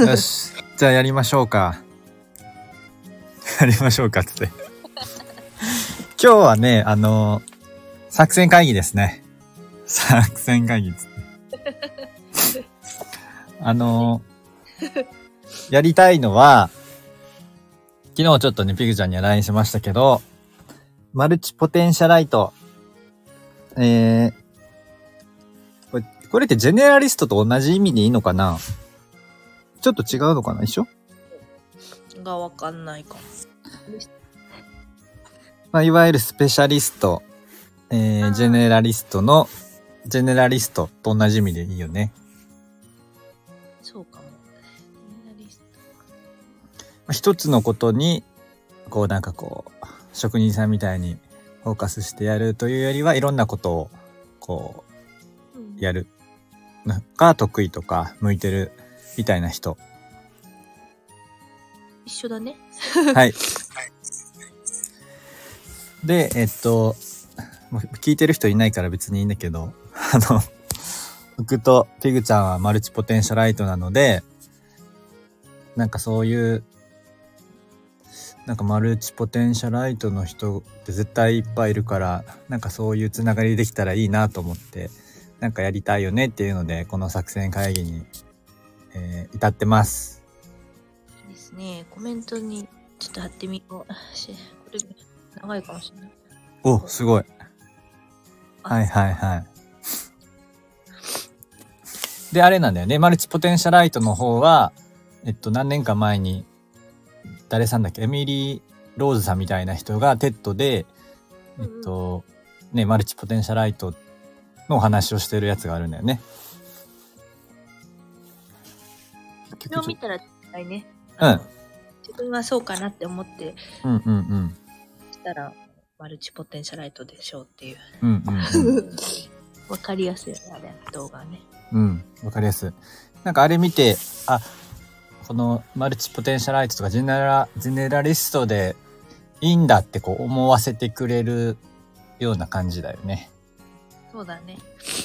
よし。じゃあやりましょうか。やりましょうかっつって。今日はね、あの、作戦会議ですね。作戦会議つって。あの、やりたいのは、昨日ちょっとね、ピグちゃんには LINE しましたけど、マルチポテンシャライト。えー、これ、これってジェネラリストと同じ意味でいいのかな？ちょっと違うのかな一緒？がわかんないかも。まあ、いわゆるスペシャリスト、えー、ジェネラリストの、ジェネラリストと同じ意味でいいよね。そうかも。ジェネラリストまあ一つのことに、こうなんかこう、職人さんみたいにフォーカスしてやるというよりは、いろんなことを、こうんう、やるのが得意とか、向いてるみたいな人。一緒だね。はい。で、えっと、聞いてる人いないから別にいいんだけど、あの、僕とピグちゃんはマルチポテンシャライトなので、なんかそういう、なんかマルチポテンシャライトの人って絶対いっぱいいるから、なんかそういうつながりできたらいいなと思って、なんかやりたいよねっていうので、この作戦会議に、えー至ってます。いいですね。コメントにちょっと貼ってみよう。しこれ、長いかもしれない。お、すごい。あはいはいはい。で、あれなんだよね。マルチポテンシャライトの方は、えっと、何年か前に、誰さんだっけ？エミリー・ローズさんみたいな人が TED で、えっと、ね、マルチポテンシャライトのお話をしてるやつがあるんだよね。それを見たら、いね。うん。自分はそうかなって思ってうんうんうん。したら、マルチポテンシャライトでしょうっていう。うんうんうん。わかりやすいよね、あれ、動画ね。うん、わかりやすい。なんかあれ見て、あ、このマルチポテンシャライトとかジェネラ、ジェネラリストでいいんだってこう思わせてくれるような感じだよね。そうだね。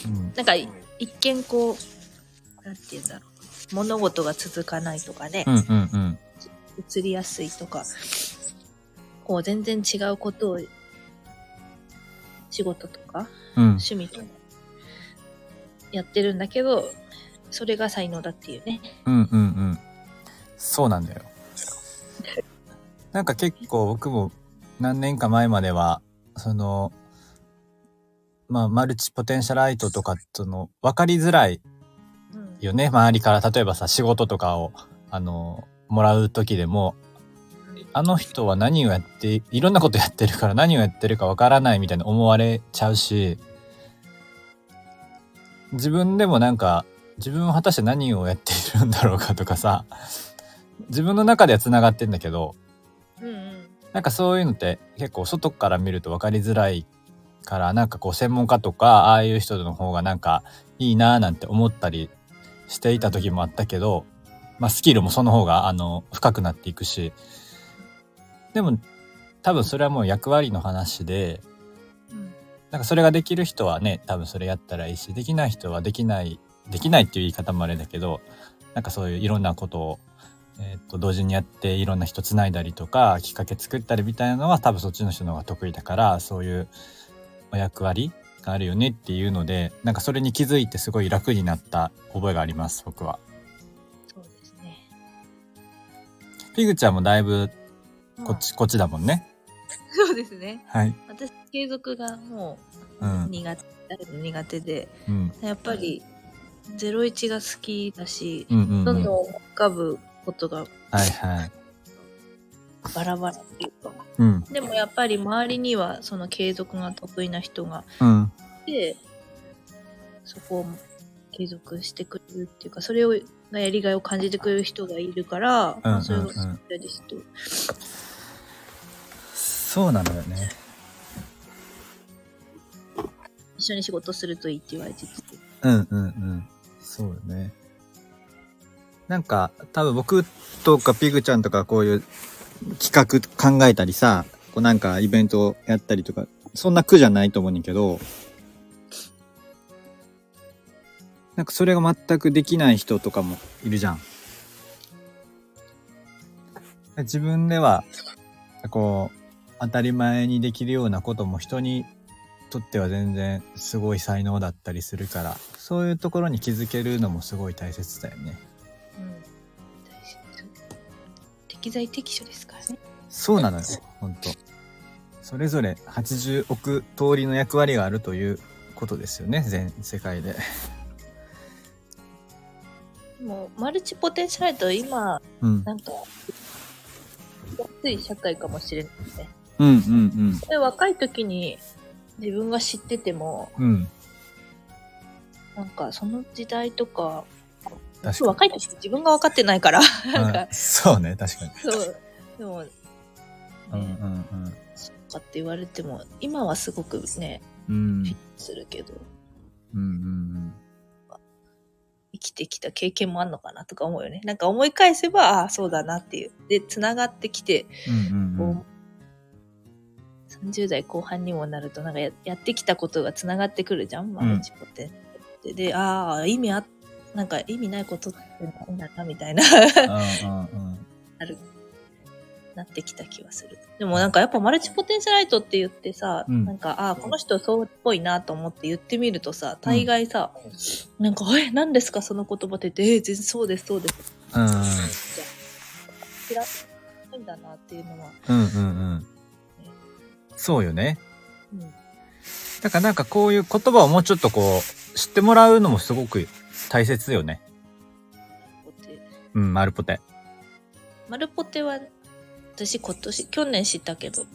うん。なんか、い一見こう、なんて言うんだろう。物事が続かないとかねう、んうんうん。移りやすいとか、こう全然違うことを、仕事とか、うん。趣味とか、やってるんだけど、それが才能だっていうね。うんうんうん。そうなんだよ。なんか結構僕も何年か前までは、その、まあ、マルチポテンシャライトとかとの分かりづらいうん。よね。周りから、例えばさ、仕事とかを、あの、もらう時でも、あの人は何をやって、いろんなことやってるから何をやってるかわからないみたいに思われちゃうし、自分でもなんか、自分は果たして何をやっているんだろうかとかさ、自分の中では繋がってんだけど、うんうん。なんかそういうのって結構外から見ると分かりづらいから、なんかこう専門家とか、ああいう人の方がなんかいいなーなんて思ったりしていた時もあったけど、まあスキルもその方があの深くなっていくし、でも多分それはもう役割の話で、うん。なんかそれができる人はね、多分それやったらいいし、できない人はできない、できないっていう言い方もあれだけど、なんかそういういろんなことを、えっと同時にやっていろんな人つないだりとかきっかけ作ったりみたいなのは多分そっちの人の方が得意だからそういうまあ役割があるよねっていうのでなんかそれに気づいてすごい楽になった覚えがあります僕は。そうですね。ピグちゃんもだいぶこっち、こっちだもんね。そうですね。はい。私、継続がもう。うん苦手、誰も苦手で、うん。やっぱり、01が好きだし、うんうん、うん。どんどん浮かぶことがはいはい。バラバラっていうか。うん。でもやっぱり周りにはその継続が得意な人がて、そこを継続してくれるっていうか、それをがやりがいを感じてくれる人がいるから、うんうんうんそれがスペシャリスト。そうなのよね。一緒に仕事するといいって言われてて。うんうんうん。そうよね。なんか、多分僕とかピグちゃんとかこういう企画考えたりさ、こうなんかイベントやったりとか、そんな苦じゃないと思うねんけど、なんかそれが全くできない人とかもいるじゃん。自分では、こう、当たり前にできるようなことも人にとっては全然すごい才能だったりするから、そういうところに気づけるのもすごい大切だよね。うん。適材適所ですからね。そうなのよ、ほんと。それぞれ80億通りの役割があるということですよね、全世界で。もう、マルチポテンシャライト、今、うん。なんか、安い社会かもしれないね。うんうんで、若い時に自分が知ってても、うん。うん。なんか、その時代とか、確か若い時って自分が分かってないから、に。なんかうん、そうね、確かに。そう。でも、うんうんそうかって言われても、今はすごくね、うん。うん。フィットするけど、うんうん生きてきた経験もあんのかなとか思うよね。なんか思い返せば、ああ、そうだなっていう。で、繋がってきて、うん。うんうんうん。こう、30代後半にもなると、なんかややってきたことが繋がってくるじゃん、マルチポテンって。で、ああ、意味あ、なんか意味ないことってないんだな、みたいな、うんうんうん。なる、なってきた気はする。でもなんかやっぱマルチポテンシャライトって言ってさ、うんなんか、ああ、この人そうっぽいなと思って言ってみるとさ、大概さ、なんか、え、何ですかその言葉って言って、えー、全然そうです、そうです。うん知らないんだなっていうのは、うんうんうん。そうよね。うん。だからなんかこういう言葉をもうちょっとこう、知ってもらうのもすごく大切よね。うん、丸ポテ。マルポテは、私今年、去年知ったけど、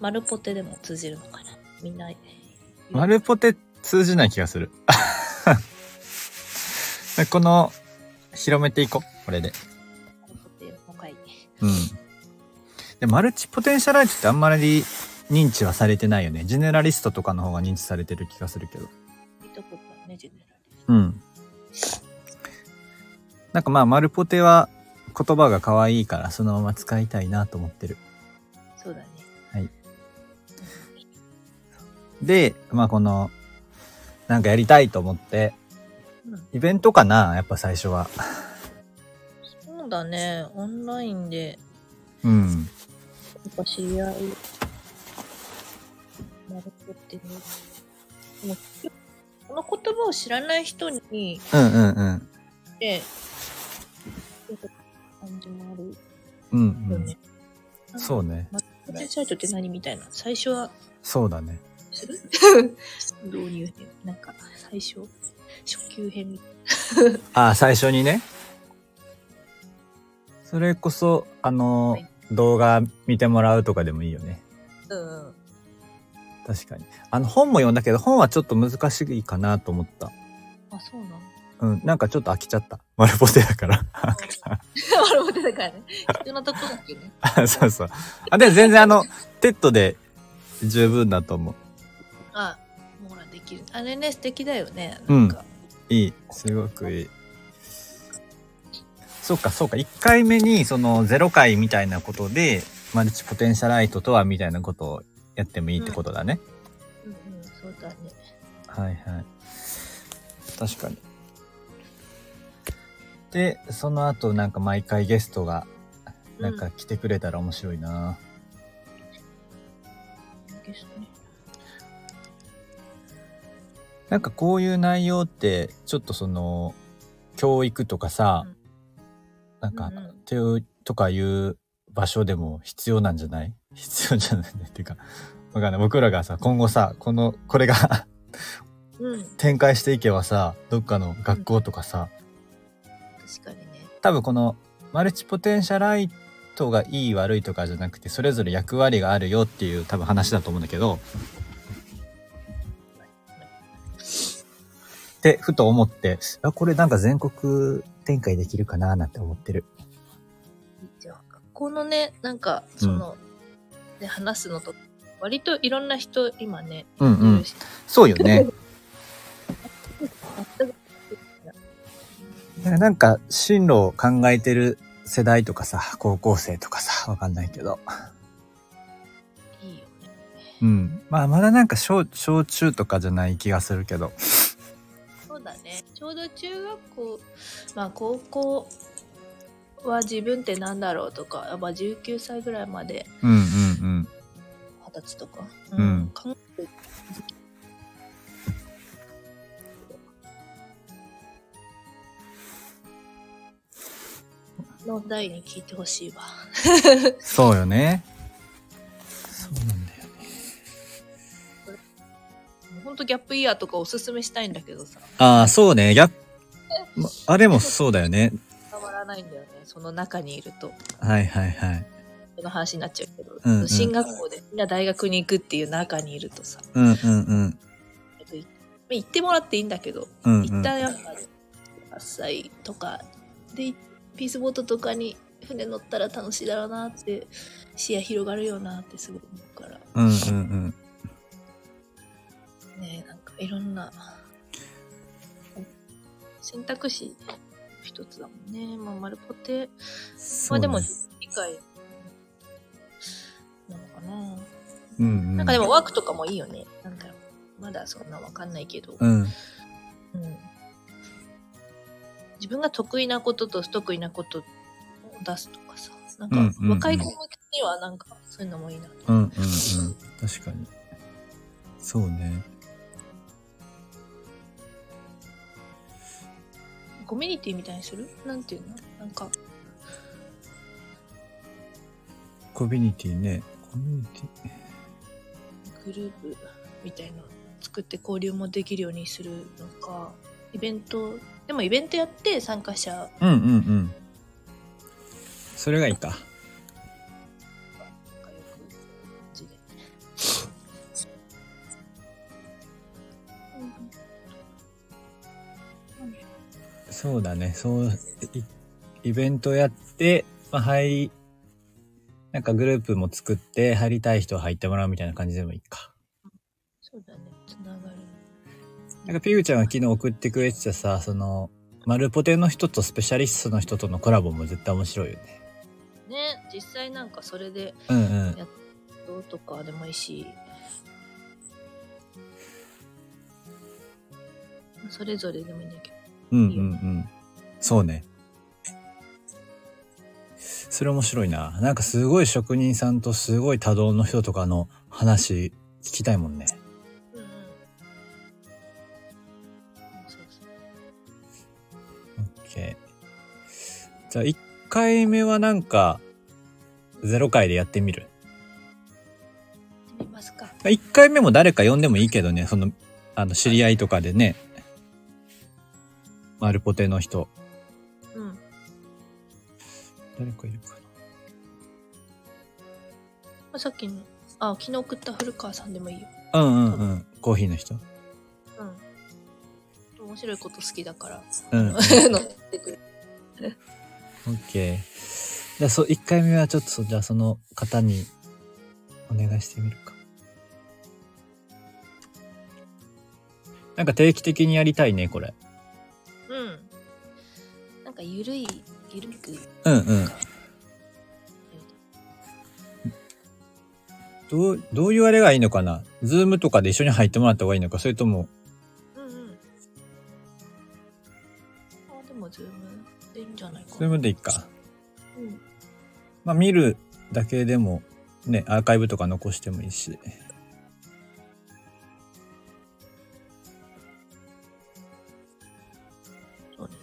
マルポテでも通じるのかな？みんな。丸ポテ通じない気がする。この、広めていこう。これで。うん。で、マルチポテンシャライトってあんまり認知はされてないよね。ジェネラリストとかの方が認知されてる気がするけど。うん。なんかまあ、マルポテは言葉が可愛いからそのまま使いたいなと思ってる。そうだね。はい。で、まあこの、なんかやりたいと思って、うん。イベントかなやっぱ最初は。そうだね。オンラインで、うん。やっぱ知り合い、マルポテね。でもこの言葉を知らない人に、うんうんうん。で、感じもあるうんうん。よね。そうね。マルポテンサイトって何みたいな。最初は、そうだね。する？導入編。なんか、最初、初級編あ あ、最初にね。それこそ、あの、はい動画見てもらうとかでもいいよね。な。うん。確かに。あの、本も読んだけど、本はちょっと難しいかなと思った。あ、そうなのうん、なんかちょっと飽きちゃった。マルポテだから。マルポテだからね。必要なとこだけね。あ そうそう。あ、でも全然あの、 TED で十分だと思う。あ、もうほら、できる。あれね、素敵だよね。うんなんか、いい。すごくいい。そうか、そうか。1回目に、その、ゼロ回みたいなことで、マルチポテンシャライトとは、みたいなことをやってもいいってことだね。うんうん、そうだね。はいはい。確かに。で、その後、なんか毎回ゲストが、なんか来てくれたら面白いな。ですね。なんかこういう内容って、ちょっとその、教育とかさ、うんなんかうんうん、手をとかいう場所でも必要なんじゃない？必要じゃないねっていうか、わかんない。僕らがさ、今後さ、この、これがうん、展開していけばさ、どっかの学校とかさ、確かにね。多分このマルチポテンシャライトがいい悪いとかじゃなくてそれぞれ役割があるよっていう多分話だと思うんだけど。ってふと思ってあこれなんか全国展開できるかななんて思ってる。学校のね、なんか、その、で話すのと、割といろんな人、今ね、うんうん。そうよねなんか進路を考えてる世代とかさ高校生とかさわかんないけど。いいよね。うん。まあまだなんか小小中とかじゃない気がするけど。そうだね。ちょうど中学校、まあ高校は自分ってなんだろうとか、まあ、19歳ぐらいまでうんうんうん。二十歳とか、うん。考えての代に聞いてほしいわ。そうよね。そうなんだよね。ほんとギャップイヤーとかおすすめしたいんだけどさ、ああ、そうね。ギャップ、まあれもそうだよね。伝わらないんだよね。その中にいると。はいはいはい。この話になっちゃうけど、うんうん進学校でみんな大学に行くっていう中にいるとさ、うんうんうん。行ってもらっていいんだけど、うんうん一旦やっぱ8歳とかでピースボートとかに船乗ったら楽しいだろうなって視野広がるよなってすごい思うから。うんうんうん。ねなんかいろんな選択肢の一つだもんね。まあ丸ポテ。まあでも理解なのかな、うんうん。なんかでもワークとかもいいよね。なんだろうまだそんなわかんないけど、うん。うん自分が得意なことと不得意なことを出すとかさ、なんかうんうんうん若い子向けにはなんかそういうのもいいなと。うんうんうん。確かに。そうね。コミュニティみたいにする？なんていうの？なんか、コミュニティね。コミュニティ。グループみたいなの作って交流もできるようにするのか、イベント、でもイベントやって参加者うんうんうん。それがいいか。そうだね。そう、イイベントやって、まあ、入り、なんかグループも作って、入りたい人は入ってもらうみたいな感じでもいいか。そうだね。なんかピグちゃんが昨日送ってくれてたさ、その、マルポテの人とスペシャリストの人とのコラボも絶対面白いよね。ね、実際なんかそれでうんうん。どうとかでもいいし、それぞれでもいいんだけど。うんうんうん。そうね。それ面白いな。なんかすごい職人さんとすごい多動の人とかの話聞きたいもんね。じゃあ1回目はなんか、0回でやってみる？見ますか。1回目も誰か呼んでもいいけどね、その、あの、知り合いとかでね。マルポテの人。うん。誰かいるかまあさっきの、あ、昨日送った古川さんでもいいよ。なうんうんうん。コーヒーの人うん。面白いこと好きだから。うん。乗ってくる。オッケー。じゃあ、そう、1回目はちょっとそ、じゃあその方にお願いしてみるか。なんか定期的にやりたいね、これ。うん。なんかゆるい、ゆるく。うんうん。どう、どういうあれがいいのかな？ Zoom とかで一緒に入ってもらった方がいいのか？それとも、いんじゃないかな。ズームでいいか。うん。まあ見るだけでも、ね、アーカイブとか残してもいいし。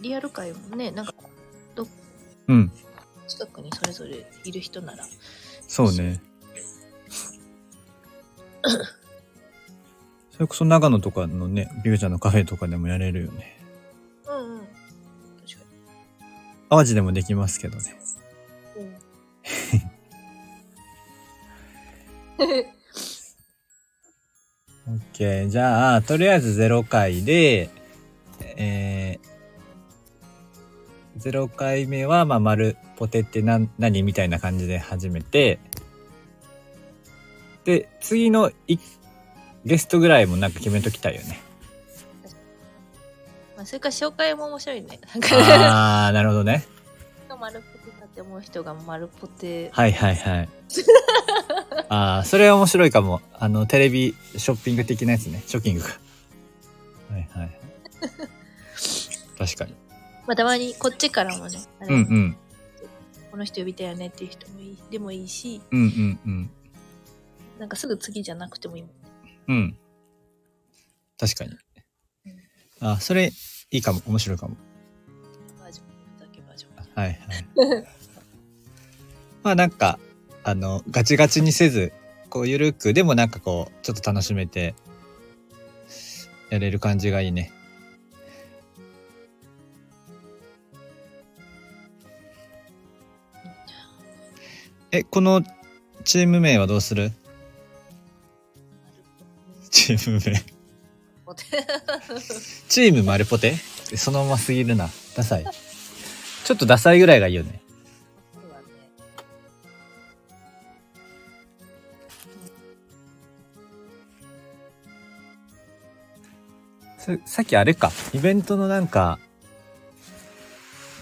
リアル会もね、なんか、うん。近くにそれぞれいる人なら、そうね。それこそ長野とかのね、ビューちゃんのカフェとかでもやれるよね。淡路でもできますけどね。うん。OK。じゃあ、とりあえず0回で、えー、0回目は、まあ、丸ポテって何、何みたいな感じで始めて、で、次のいゲストぐらいもなんか決めときたいよね。まあ、それから紹介も面白いね。あー、なるほどね。丸ポテだって思う人が丸ポテ。はいはいはい。あー、それは面白いかも。あの、テレビショッピング的なやつね。ショッキングか。はいはい。確かに。まあ、たまにこっちからもね、うんうん。この人呼びたいよねっていう人もいいでもいいし、うんうんうん。なんかすぐ次じゃなくてもいいもんね。うん。確かに。あ、それいいかも。面白いかも。バージョンだけバージョン。はいはい。まあなんか、あの、ガチガチにせず、こうゆるく、でもなんかこう、ちょっと楽しめて、やれる感じがいいね。え、このチーム名はどうするチーム名。ポテチーム丸ポテ？そのまますぎるな。ダサい。ちょっとダサいぐらいがいいよね。そうだね。ささっきあれか。イベントのなんか、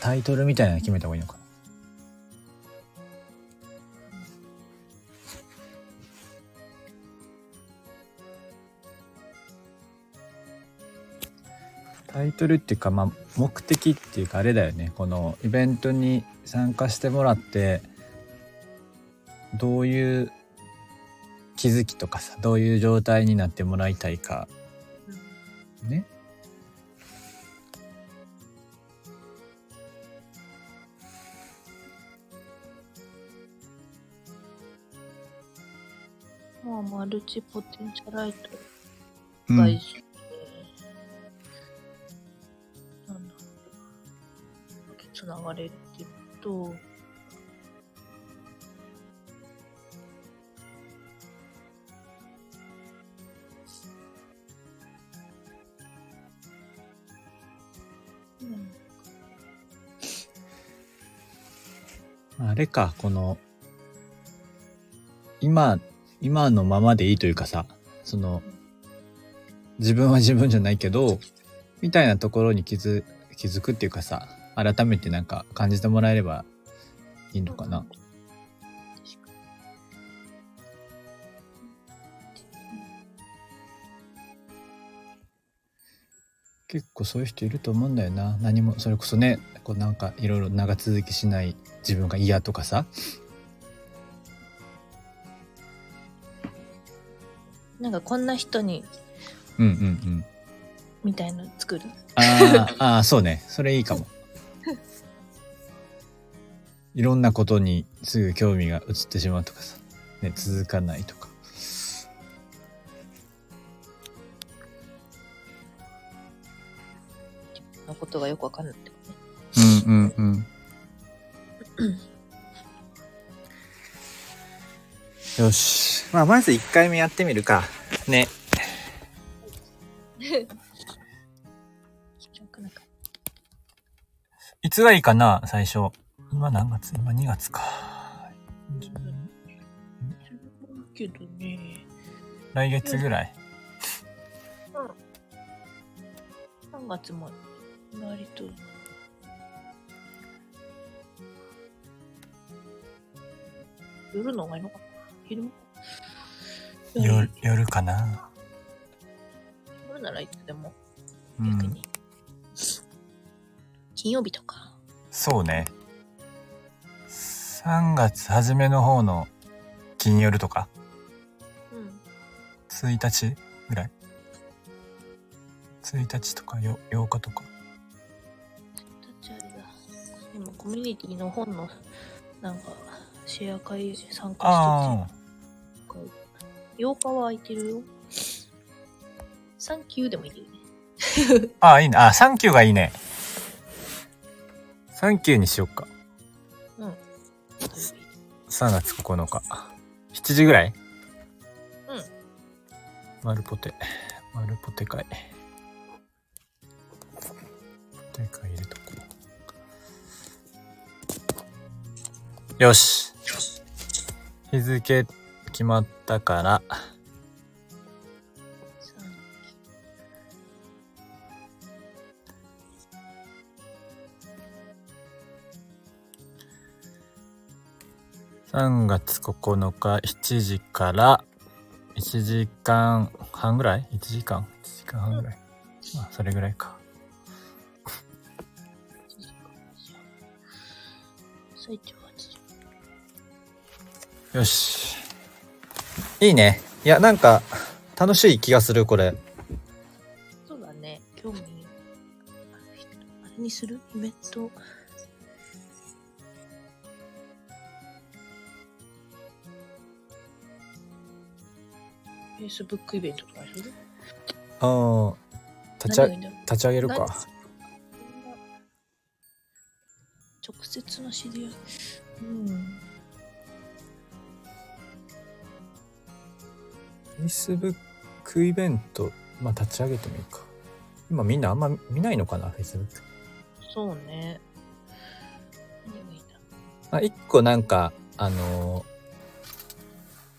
タイトルみたいなの決めた方がいいのかタイトルっていうか、まあ、目的っていうかあれだよね。このイベントに参加してもらって、どういう気づきとかさ、どういう状態になってもらいたいかね。まあ、マルチポテンシャライトうんながれるっていうと、うん、あれか、この、今、今のままでいいというかさ、その、自分は自分じゃないけど、みたいなところに気づ、気づくっていうかさ、改めてなんか感じてもらえればいいのかな。結構そういう人いると思うんだよな。何も、それこそね、こうなんかいろいろ長続きしない自分が嫌とかさ。なんかこんな人に、うんうんうん。みたいの作る？あーあー、そうね。それいいかも。いろんなことにすぐ興味が移ってしまうとかさ。ね、続かないとか。のことがよくわかんないってことね。うんうんうん。よし。まあ、まず1回目やってみるか。ね。いつがいいかな、最初。今何月？今2月か。けどね、来月ぐらい。3月も割と、夜の方がいいのかな？昼間？夜、夜かな。夜ならいつでもうん。逆に、金曜日とかそうね。3月初めの方の金夜とか、うん1日ぐらい。1日とかよ8日とか。タッチあれだ今コミュニティの本のなんかシェア会参加してて8日は空いてるよサンキューでもいいよねああ、いいね。あ、サンキューがいいね。サンキューにしよっか。うん3月9日。7時ぐらい？うん。丸ポテ。丸ポテ会。ポテ会入れとこう。よし。日付決まったから、3月9日7時から1時間半ぐらい ?1 時間 ?1 時間半ぐらい？まあ、それぐらいか。ュー最長8時よし。いいね。いや、なんか、楽しい気がする、これ。そうだね。興味ある人。あれにする？イベント？フェイベントとかするああ、立ち上何がいいんだろう？立ち上げる何か。直接の知り合い。うん。Facebook イベント、まあ立ち上げてもいいか。今みんなあんま見ないのかな、Facebook？そうね。まあ、一個なんか、あのー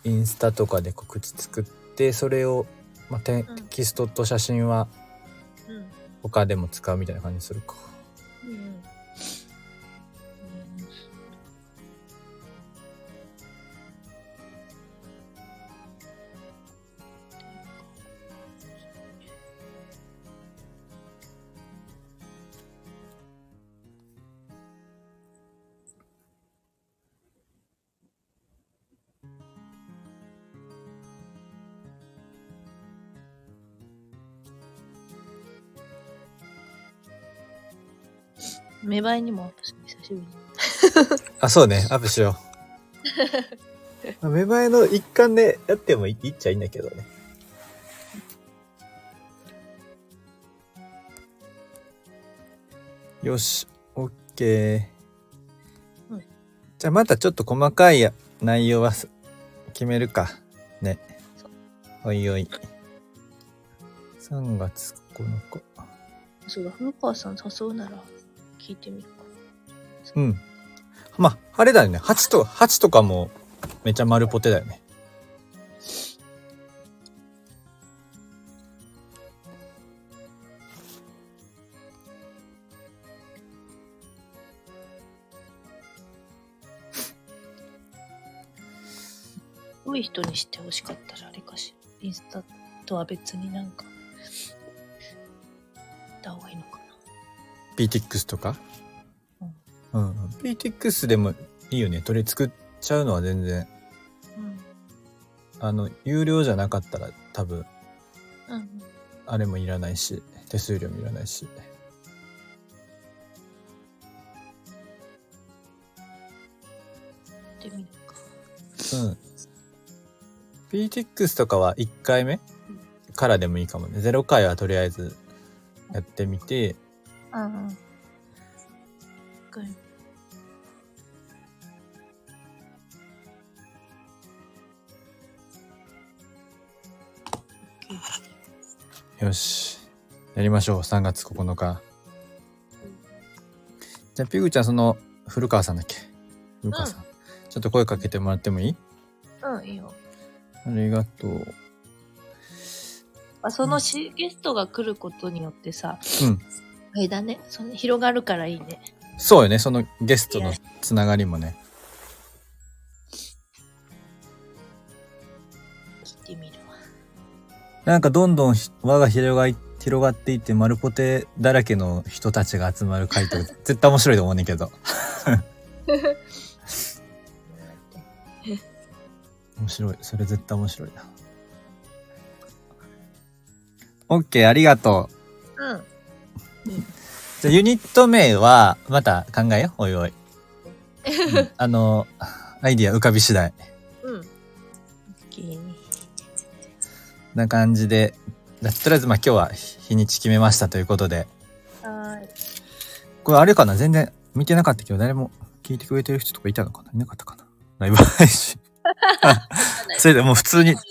インスタとかで告知作って、それを、まあ、テキストと写真はうん。他でも使うみたいな感じにするか。芽生えにも私久しぶりに。あ、そうね。アップしよう。芽生えの一環でやってもいいっちゃいいんだけどね。よし、オッケー。うんじゃあまたちょっと細かいや内容はす決めるか。ねそ。おいおい。3月9日。そうだ、古川さん誘うなら聞いてみるか。うん。まあ、あれだよね。8と、8とかもめちゃ丸ポテだよね。多い人にしてほしかったらあれかしら。インスタとは別になんか、やった方がいいのか PTX とか？な。うん。PTX でもいいよね。取り作っちゃうのは全然。うん。うん。あの、有料じゃなかったら多分、うん。あれもいらないし、手数料もいらないし。やってみるか。うん。PTX とかは1回目からでもいいかもね。0回はとりあえずやってみて、うんうん。よし。やりましょう。3月9日。じゃあ、ピグちゃん、その、古川さんだっけ？古川さん。ちょっと声かけてもらってもいい？うん、いいよ。ありがとう。あそのしゲストが来ることによってさ、うん。あれだね。その広がるからいいね。そうよね。そのゲストのつながりもね。聞いてみるわ。なんかどんどんひ輪が広がい広がっていって、丸ポテだらけの人たちが集まる回答、絶対面白いと思うねんけど。面白い。それ絶対面白いな。オッケー、ありがとう。うん。じゃあユニット名は、また考えよう。おいおい。うんあの、アイディア浮かび次第。うん。な感じで、とりあえずまあ今日は日にち決めましたということで。はーい。これあれかな？全然見てなかったけど、誰も聞いてくれてる人とかいたのかな？いなかったかな？ライブ配信。それでもう普通に、表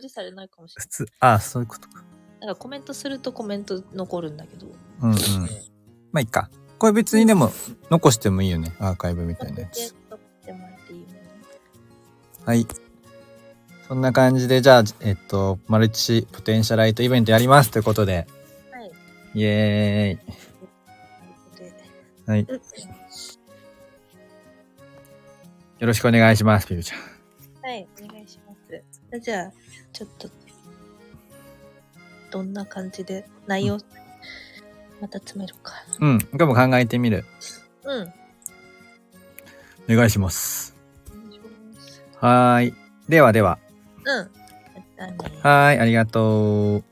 示されないかもしれ普通、ああ、そういうことか。なんかコメントするとコメント残るんだけど。うんうん。まあいいか。これ別にでも残してもいいよね。アーカイブみたいなやつ。はい。そんな感じで、じゃあ、えっと、マルチポテンシャライトイベントやりますということで、はい。イエーイ。はい。よろしくお願いします、ピルちゃん。はい、お願いします。じゃあ、ちょっと、どんな感じで内容、また詰めるか。うん。僕も考えてみる。うん。お願いします。はーい。ではでは。うん。またねはーい、ありがとう。